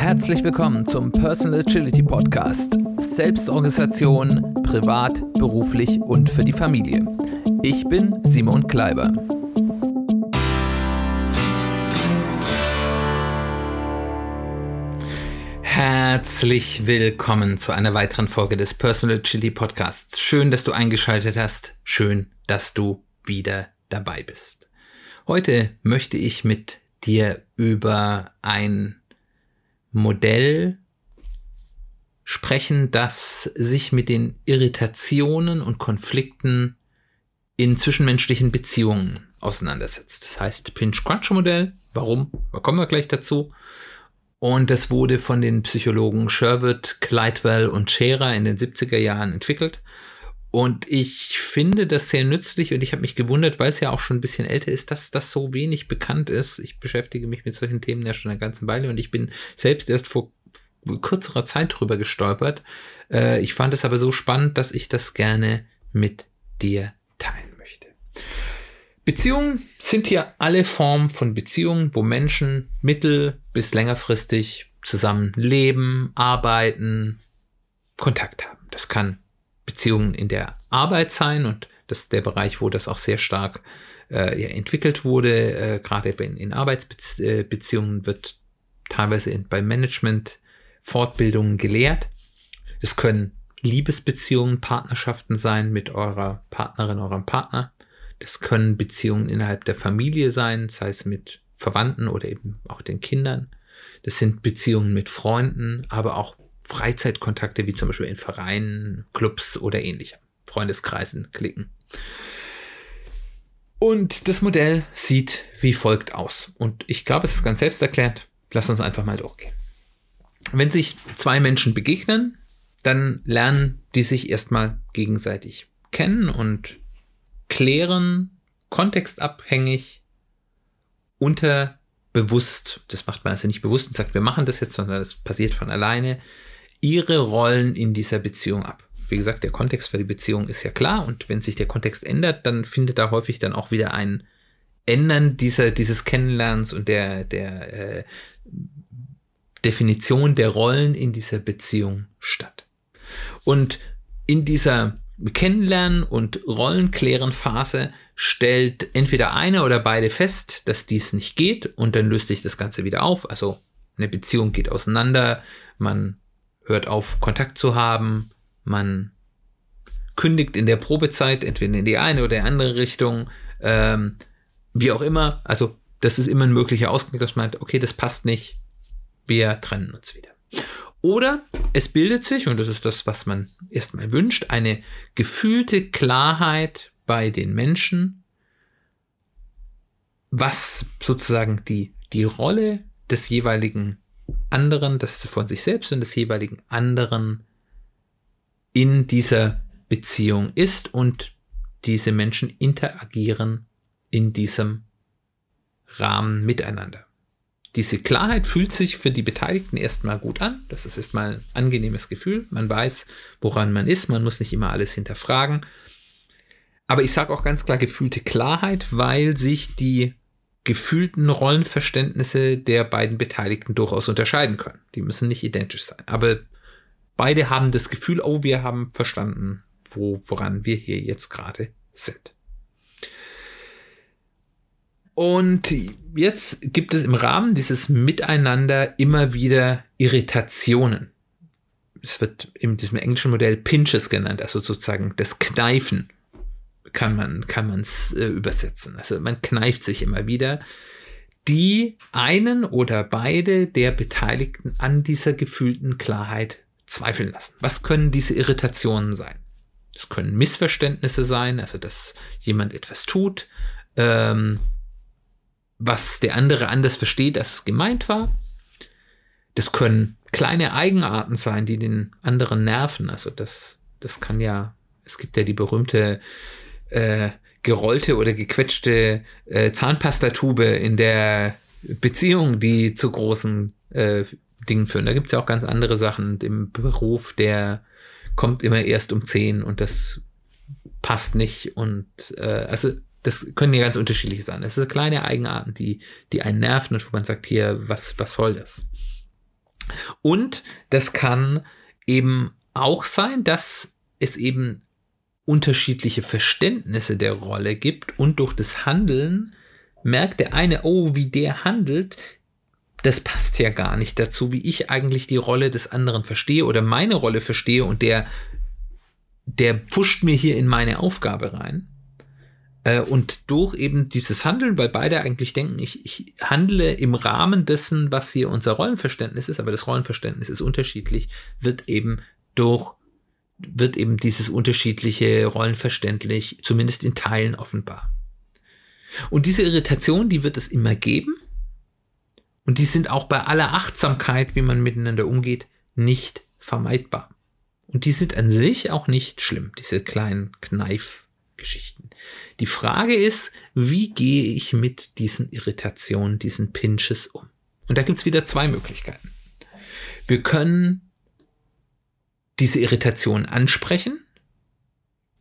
Herzlich willkommen zum Personal Agility Podcast. Selbstorganisation, privat, beruflich und für die Familie. Ich bin Simon Kleiber. Herzlich willkommen zu einer weiteren Folge des Personal Agility Podcasts. Schön, dass du eingeschaltet hast. Schön, dass du wieder dabei bist. Heute möchte ich mit dir über ein Modell sprechen, das sich mit den Irritationen und Konflikten in zwischenmenschlichen Beziehungen auseinandersetzt. Das heißt Pinch-Crunch-Modell. Warum? Da kommen wir gleich dazu. Und das wurde von den Psychologen Sherwood, Clydewell und Scherer in den 70er Jahren entwickelt. Und ich finde das sehr nützlich und ich habe mich gewundert, weil es ja auch schon ein bisschen älter ist, dass das so wenig bekannt ist. Ich beschäftige mich mit solchen Themen ja schon eine ganze Weile und ich bin selbst erst vor kürzerer Zeit drüber gestolpert. Äh, ich fand es aber so spannend, dass ich das gerne mit dir teilen möchte. Beziehungen sind hier alle Formen von Beziehungen, wo Menschen mittel- bis längerfristig zusammen leben, arbeiten, Kontakt haben. Das kann Beziehungen in der Arbeit sein und das ist der Bereich, wo das auch sehr stark äh, ja, entwickelt wurde. Äh, Gerade in, in Arbeitsbeziehungen wird teilweise in, bei Management Fortbildungen gelehrt. Es können Liebesbeziehungen, Partnerschaften sein mit eurer Partnerin, eurem Partner. Das können Beziehungen innerhalb der Familie sein, sei es mit Verwandten oder eben auch den Kindern. Das sind Beziehungen mit Freunden, aber auch Freizeitkontakte, wie zum Beispiel in Vereinen, Clubs oder ähnlichem, Freundeskreisen, Klicken. Und das Modell sieht wie folgt aus. Und ich glaube, es ist ganz selbsterklärend. Lass uns einfach mal durchgehen. Wenn sich zwei Menschen begegnen, dann lernen die sich erstmal gegenseitig kennen und klären kontextabhängig unterbewusst, das macht man also nicht bewusst und sagt, wir machen das jetzt, sondern das passiert von alleine, ihre Rollen in dieser Beziehung ab. Wie gesagt, der Kontext für die Beziehung ist ja klar und wenn sich der Kontext ändert, dann findet da häufig dann auch wieder ein Ändern dieser, dieses Kennenlernens und der, der äh, Definition der Rollen in dieser Beziehung statt. Und in dieser Kennenlernen und Rollenklären Phase stellt entweder eine oder beide fest, dass dies nicht geht und dann löst sich das Ganze wieder auf. Also eine Beziehung geht auseinander, man hört auf, Kontakt zu haben, man kündigt in der Probezeit entweder in die eine oder die andere Richtung, ähm, wie auch immer. Also das ist immer ein möglicher Ausgang, dass man meint, okay, das passt nicht, wir trennen uns wieder. Oder es bildet sich, und das ist das, was man erstmal wünscht, eine gefühlte Klarheit bei den Menschen, was sozusagen die, die Rolle des jeweiligen anderen, das von sich selbst und des jeweiligen anderen in dieser Beziehung ist und diese Menschen interagieren in diesem Rahmen miteinander. Diese Klarheit fühlt sich für die Beteiligten erstmal gut an. Das ist erstmal ein angenehmes Gefühl. Man weiß, woran man ist. Man muss nicht immer alles hinterfragen. Aber ich sage auch ganz klar gefühlte Klarheit, weil sich die gefühlten Rollenverständnisse der beiden Beteiligten durchaus unterscheiden können. Die müssen nicht identisch sein. Aber beide haben das Gefühl, oh, wir haben verstanden, wo, woran wir hier jetzt gerade sind. Und jetzt gibt es im Rahmen dieses Miteinander immer wieder Irritationen. Es wird in diesem englischen Modell Pinches genannt, also sozusagen das Kneifen kann man kann äh, übersetzen. Also man kneift sich immer wieder, die einen oder beide der Beteiligten an dieser gefühlten Klarheit zweifeln lassen. Was können diese Irritationen sein? Es können Missverständnisse sein, also dass jemand etwas tut, ähm, was der andere anders versteht, als es gemeint war. Das können kleine Eigenarten sein, die den anderen nerven. Also das, das kann ja, es gibt ja die berühmte äh, gerollte oder gequetschte äh, Zahnpastatube in der Beziehung, die zu großen äh, Dingen führen. Da gibt es ja auch ganz andere Sachen. Im Beruf, der kommt immer erst um 10 und das passt nicht. Und äh, also das können ja ganz unterschiedlich sein. Das sind kleine Eigenarten, die, die einen nerven und wo man sagt, hier, was, was soll das? Und das kann eben auch sein, dass es eben unterschiedliche Verständnisse der Rolle gibt und durch das Handeln merkt der eine, oh, wie der handelt, das passt ja gar nicht dazu, wie ich eigentlich die Rolle des anderen verstehe oder meine Rolle verstehe und der, der pfuscht mir hier in meine Aufgabe rein. Äh, und durch eben dieses Handeln, weil beide eigentlich denken, ich, ich handle im Rahmen dessen, was hier unser Rollenverständnis ist, aber das Rollenverständnis ist unterschiedlich, wird eben durch wird eben dieses unterschiedliche Rollenverständnis zumindest in Teilen offenbar. Und diese Irritation, die wird es immer geben. Und die sind auch bei aller Achtsamkeit, wie man miteinander umgeht, nicht vermeidbar. Und die sind an sich auch nicht schlimm, diese kleinen Kneifgeschichten. Die Frage ist, wie gehe ich mit diesen Irritationen, diesen Pinches um? Und da gibt's wieder zwei Möglichkeiten. Wir können diese Irritation ansprechen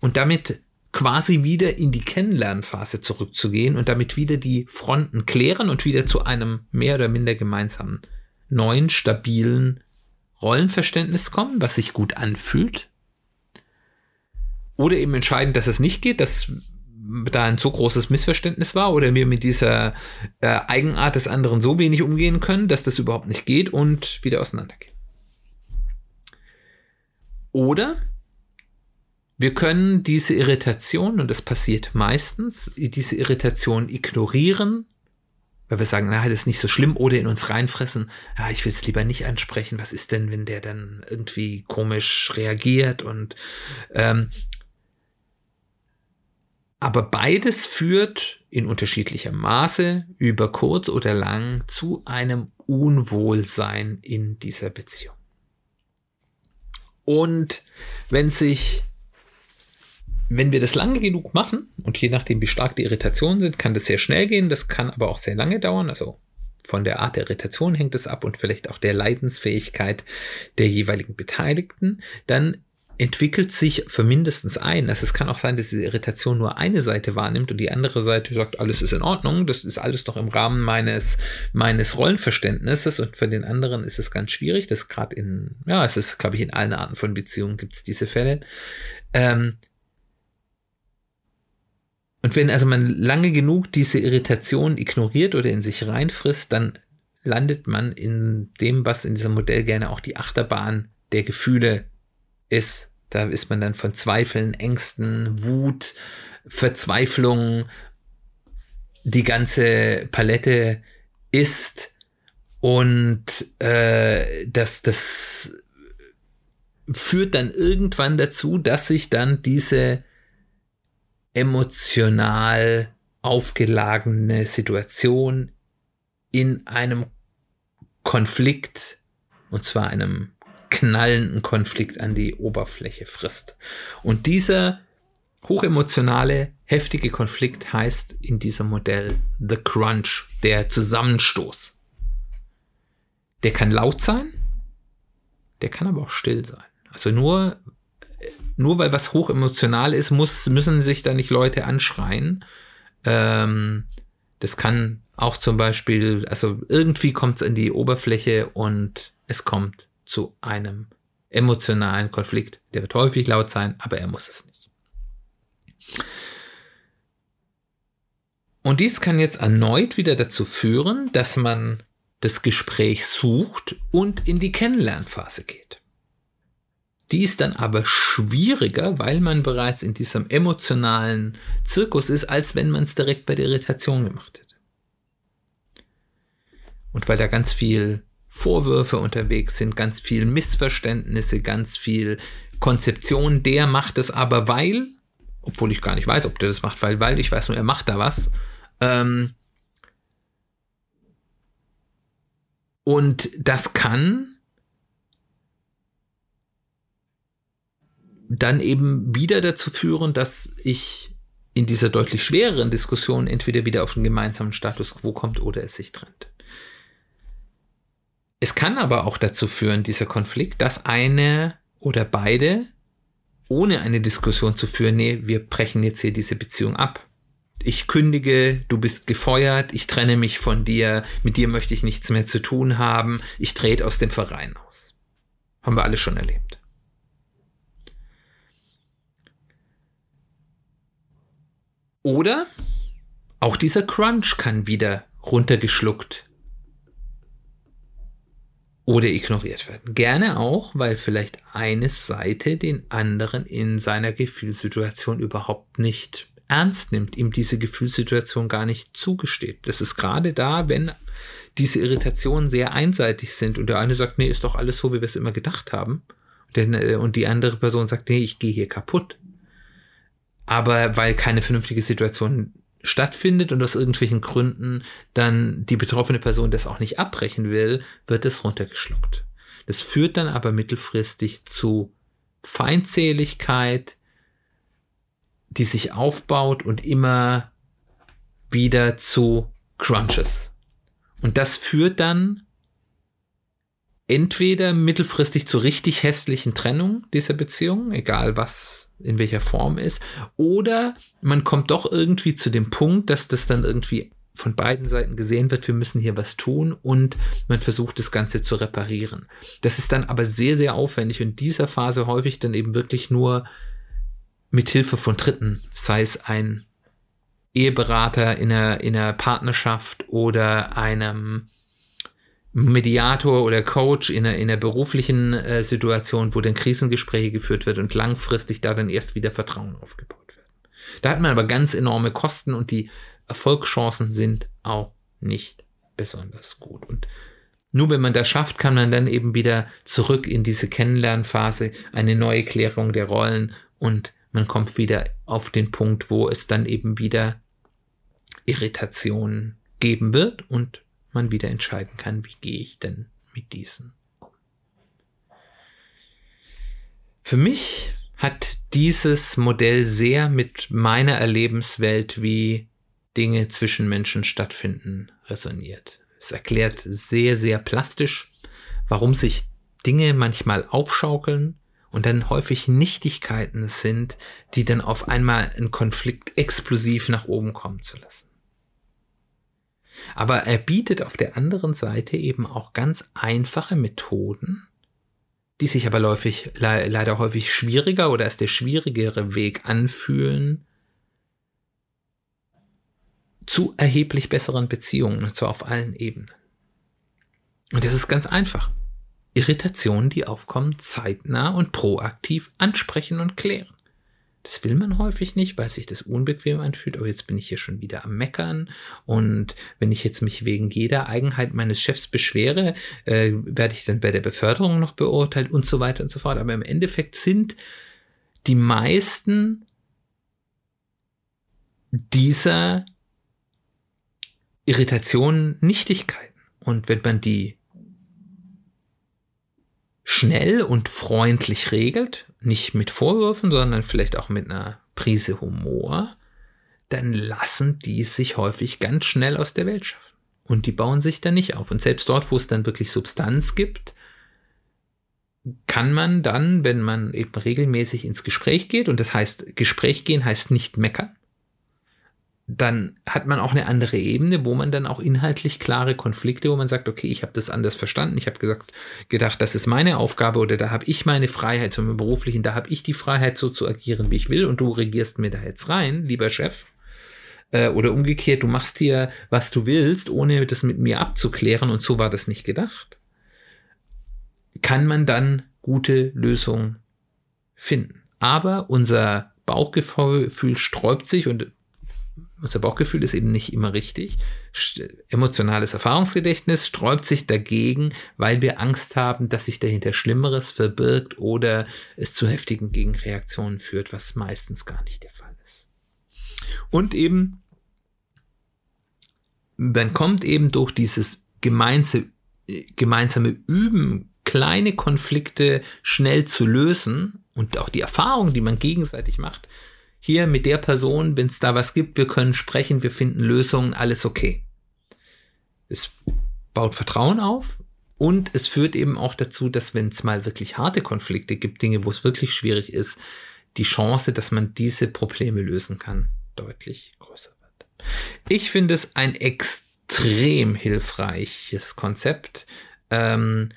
und damit quasi wieder in die Kennenlernphase zurückzugehen und damit wieder die Fronten klären und wieder zu einem mehr oder minder gemeinsamen neuen, stabilen Rollenverständnis kommen, was sich gut anfühlt. Oder eben entscheiden, dass es nicht geht, dass da ein so großes Missverständnis war oder wir mit dieser äh, Eigenart des anderen so wenig umgehen können, dass das überhaupt nicht geht und wieder auseinandergehen. Oder wir können diese Irritation, und das passiert meistens, diese Irritation ignorieren, weil wir sagen, na, das ist nicht so schlimm, oder in uns reinfressen, ja, ich will es lieber nicht ansprechen, was ist denn, wenn der dann irgendwie komisch reagiert? Und ähm, aber beides führt in unterschiedlichem Maße über kurz oder lang zu einem Unwohlsein in dieser Beziehung. Und wenn sich, wenn wir das lange genug machen, und je nachdem, wie stark die Irritationen sind, kann das sehr schnell gehen, das kann aber auch sehr lange dauern. Also von der Art der Irritation hängt es ab und vielleicht auch der Leidensfähigkeit der jeweiligen Beteiligten, dann entwickelt sich für mindestens ein. Also es kann auch sein, dass diese Irritation nur eine Seite wahrnimmt und die andere Seite sagt, alles ist in Ordnung, das ist alles doch im Rahmen meines, meines Rollenverständnisses und für den anderen ist es ganz schwierig. Das gerade in, ja, es ist, glaube ich, in allen Arten von Beziehungen gibt es diese Fälle. Ähm, und wenn also man lange genug diese Irritation ignoriert oder in sich reinfrisst, dann landet man in dem, was in diesem Modell gerne auch die Achterbahn der Gefühle ist. Da ist man dann von Zweifeln, Ängsten, Wut, Verzweiflung, die ganze Palette ist und äh, das, das führt dann irgendwann dazu, dass sich dann diese emotional aufgelagene Situation in einem Konflikt, und zwar einem knallenden Konflikt an die Oberfläche frisst. Und dieser hochemotionale, heftige Konflikt heißt in diesem Modell The Crunch, der Zusammenstoß. Der kann laut sein, der kann aber auch still sein. Also nur, nur weil was hochemotional ist, muss, müssen sich da nicht Leute anschreien. Ähm, das kann auch zum Beispiel, also irgendwie kommt es in die Oberfläche und es kommt zu einem emotionalen Konflikt. Der wird häufig laut sein, aber er muss es nicht. Und dies kann jetzt erneut wieder dazu führen, dass man das Gespräch sucht und in die Kennenlernphase geht. Die ist dann aber schwieriger, weil man bereits in diesem emotionalen Zirkus ist, als wenn man es direkt bei der Irritation gemacht hätte. Und weil da ganz viel Vorwürfe unterwegs sind, ganz viel Missverständnisse, ganz viel Konzeption. Der macht es aber, weil, obwohl ich gar nicht weiß, ob der das macht, weil, weil ich weiß nur, er macht da was. Ähm und das kann dann eben wieder dazu führen, dass ich in dieser deutlich schwereren Diskussion entweder wieder auf einen gemeinsamen Status quo kommt oder es sich trennt. Es kann aber auch dazu führen, dieser Konflikt, dass eine oder beide, ohne eine Diskussion zu führen, nee, wir brechen jetzt hier diese Beziehung ab. ich kündige, du bist gefeuert, ich trenne mich von dir, mit dir möchte ich nichts mehr zu tun haben, ich trete aus dem Verein aus. Haben wir alle schon erlebt. Oder auch dieser Crunch kann wieder runtergeschluckt oder ignoriert werden. Gerne auch, weil vielleicht eine Seite den anderen in seiner Gefühlssituation überhaupt nicht ernst nimmt, ihm diese Gefühlssituation gar nicht zugesteht. Das ist gerade da, wenn diese Irritationen sehr einseitig sind und der eine sagt, nee, ist doch alles so, wie wir es immer gedacht haben. Äh, und die andere Person sagt, nee, ich gehe hier kaputt. Aber weil keine vernünftige Situation stattfindet und aus irgendwelchen Gründen dann die betroffene Person das auch nicht abbrechen will, wird es runtergeschluckt. Das führt dann aber mittelfristig zu Feindseligkeit, die sich aufbaut und immer wieder zu Crunches. Und das führt dann entweder mittelfristig zur richtig hässlichen Trennung dieser Beziehung, egal was in welcher Form ist, oder man kommt doch irgendwie zu dem Punkt, dass das dann irgendwie von beiden Seiten gesehen wird, wir müssen hier was tun und man versucht das Ganze zu reparieren. Das ist dann aber sehr, sehr aufwendig und in dieser Phase häufig dann eben wirklich nur mit Hilfe von Dritten, sei es ein Eheberater in einer, in einer Partnerschaft oder einem Mediator oder Coach in einer, in einer beruflichen äh, Situation, wo dann Krisengespräche geführt wird und langfristig da dann erst wieder Vertrauen aufgebaut wird. Da hat man aber ganz enorme Kosten und die Erfolgschancen sind auch nicht besonders gut. Und nur wenn man das schafft, kann man dann eben wieder zurück in diese Kennenlernphase, eine neue Klärung der Rollen und man kommt wieder auf den Punkt, wo es dann eben wieder Irritationen geben wird und man wieder entscheiden kann, wie gehe ich denn mit diesen um. Für mich hat dieses Modell sehr mit meiner Erlebenswelt, wie Dinge zwischen Menschen stattfinden, resoniert. Es erklärt sehr, sehr plastisch, warum sich Dinge manchmal aufschaukeln, und dann häufig Nichtigkeiten sind, die dann auf einmal einen Konflikt explosiv nach oben kommen zu lassen. Aber er bietet auf der anderen Seite eben auch ganz einfache Methoden, die sich aber häufig, le leider häufig schwieriger oder als der schwierigere Weg anfühlen, zu erheblich besseren Beziehungen, und zwar auf allen Ebenen. Und das ist ganz einfach. Irritationen, die aufkommen, zeitnah und proaktiv ansprechen und klären. Das will man häufig nicht, weil sich das unbequem anfühlt. Oh, jetzt bin ich hier schon wieder am Meckern. Und wenn ich jetzt mich wegen jeder Eigenheit meines Chefs beschwere, äh, werde ich dann bei der Beförderung noch beurteilt und so weiter und so fort. Aber im Endeffekt sind die meisten dieser Irritationen Nichtigkeiten. Und wenn man die schnell und freundlich regelt, nicht mit Vorwürfen, sondern vielleicht auch mit einer Prise Humor, dann lassen die sich häufig ganz schnell aus der Welt schaffen. Und die bauen sich dann nicht auf. Und selbst dort, wo es dann wirklich Substanz gibt, kann man dann, wenn man eben regelmäßig ins Gespräch geht, und das heißt, Gespräch gehen heißt nicht meckern, dann hat man auch eine andere Ebene, wo man dann auch inhaltlich klare Konflikte, wo man sagt, okay, ich habe das anders verstanden, ich habe gesagt, gedacht, das ist meine Aufgabe oder da habe ich meine Freiheit zum beruflichen, da habe ich die Freiheit so zu agieren, wie ich will und du regierst mir da jetzt rein, lieber Chef. Äh, oder umgekehrt, du machst hier, was du willst, ohne das mit mir abzuklären und so war das nicht gedacht. Kann man dann gute Lösungen finden. Aber unser Bauchgefühl sträubt sich und unser Bauchgefühl ist eben nicht immer richtig. Emotionales Erfahrungsgedächtnis sträubt sich dagegen, weil wir Angst haben, dass sich dahinter Schlimmeres verbirgt oder es zu heftigen Gegenreaktionen führt, was meistens gar nicht der Fall ist. Und eben, dann kommt eben durch dieses gemeinsame, gemeinsame Üben, kleine Konflikte schnell zu lösen und auch die Erfahrung, die man gegenseitig macht, hier mit der Person, wenn es da was gibt, wir können sprechen, wir finden Lösungen, alles okay. Es baut Vertrauen auf und es führt eben auch dazu, dass wenn es mal wirklich harte Konflikte gibt, Dinge, wo es wirklich schwierig ist, die Chance, dass man diese Probleme lösen kann, deutlich größer wird. Ich finde es ein extrem hilfreiches Konzept, ähm,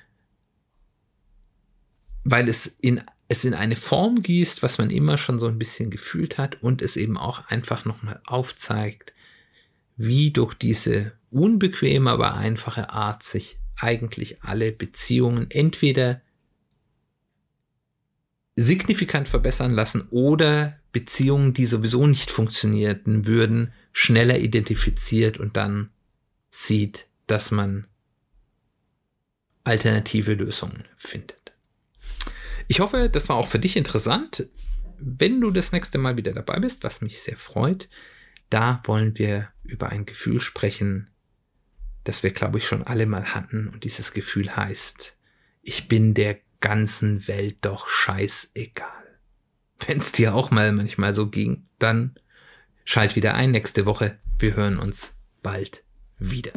weil es in, es in eine Form gießt, was man immer schon so ein bisschen gefühlt hat und es eben auch einfach nochmal aufzeigt, wie durch diese unbequeme, aber einfache Art sich eigentlich alle Beziehungen entweder signifikant verbessern lassen oder Beziehungen, die sowieso nicht funktionierten würden, schneller identifiziert und dann sieht, dass man alternative Lösungen findet. Ich hoffe, das war auch für dich interessant. Wenn du das nächste Mal wieder dabei bist, was mich sehr freut, da wollen wir über ein Gefühl sprechen, das wir, glaube ich, schon alle mal hatten. Und dieses Gefühl heißt, ich bin der ganzen Welt doch scheißegal. Wenn es dir auch mal manchmal so ging, dann schalt wieder ein nächste Woche. Wir hören uns bald wieder.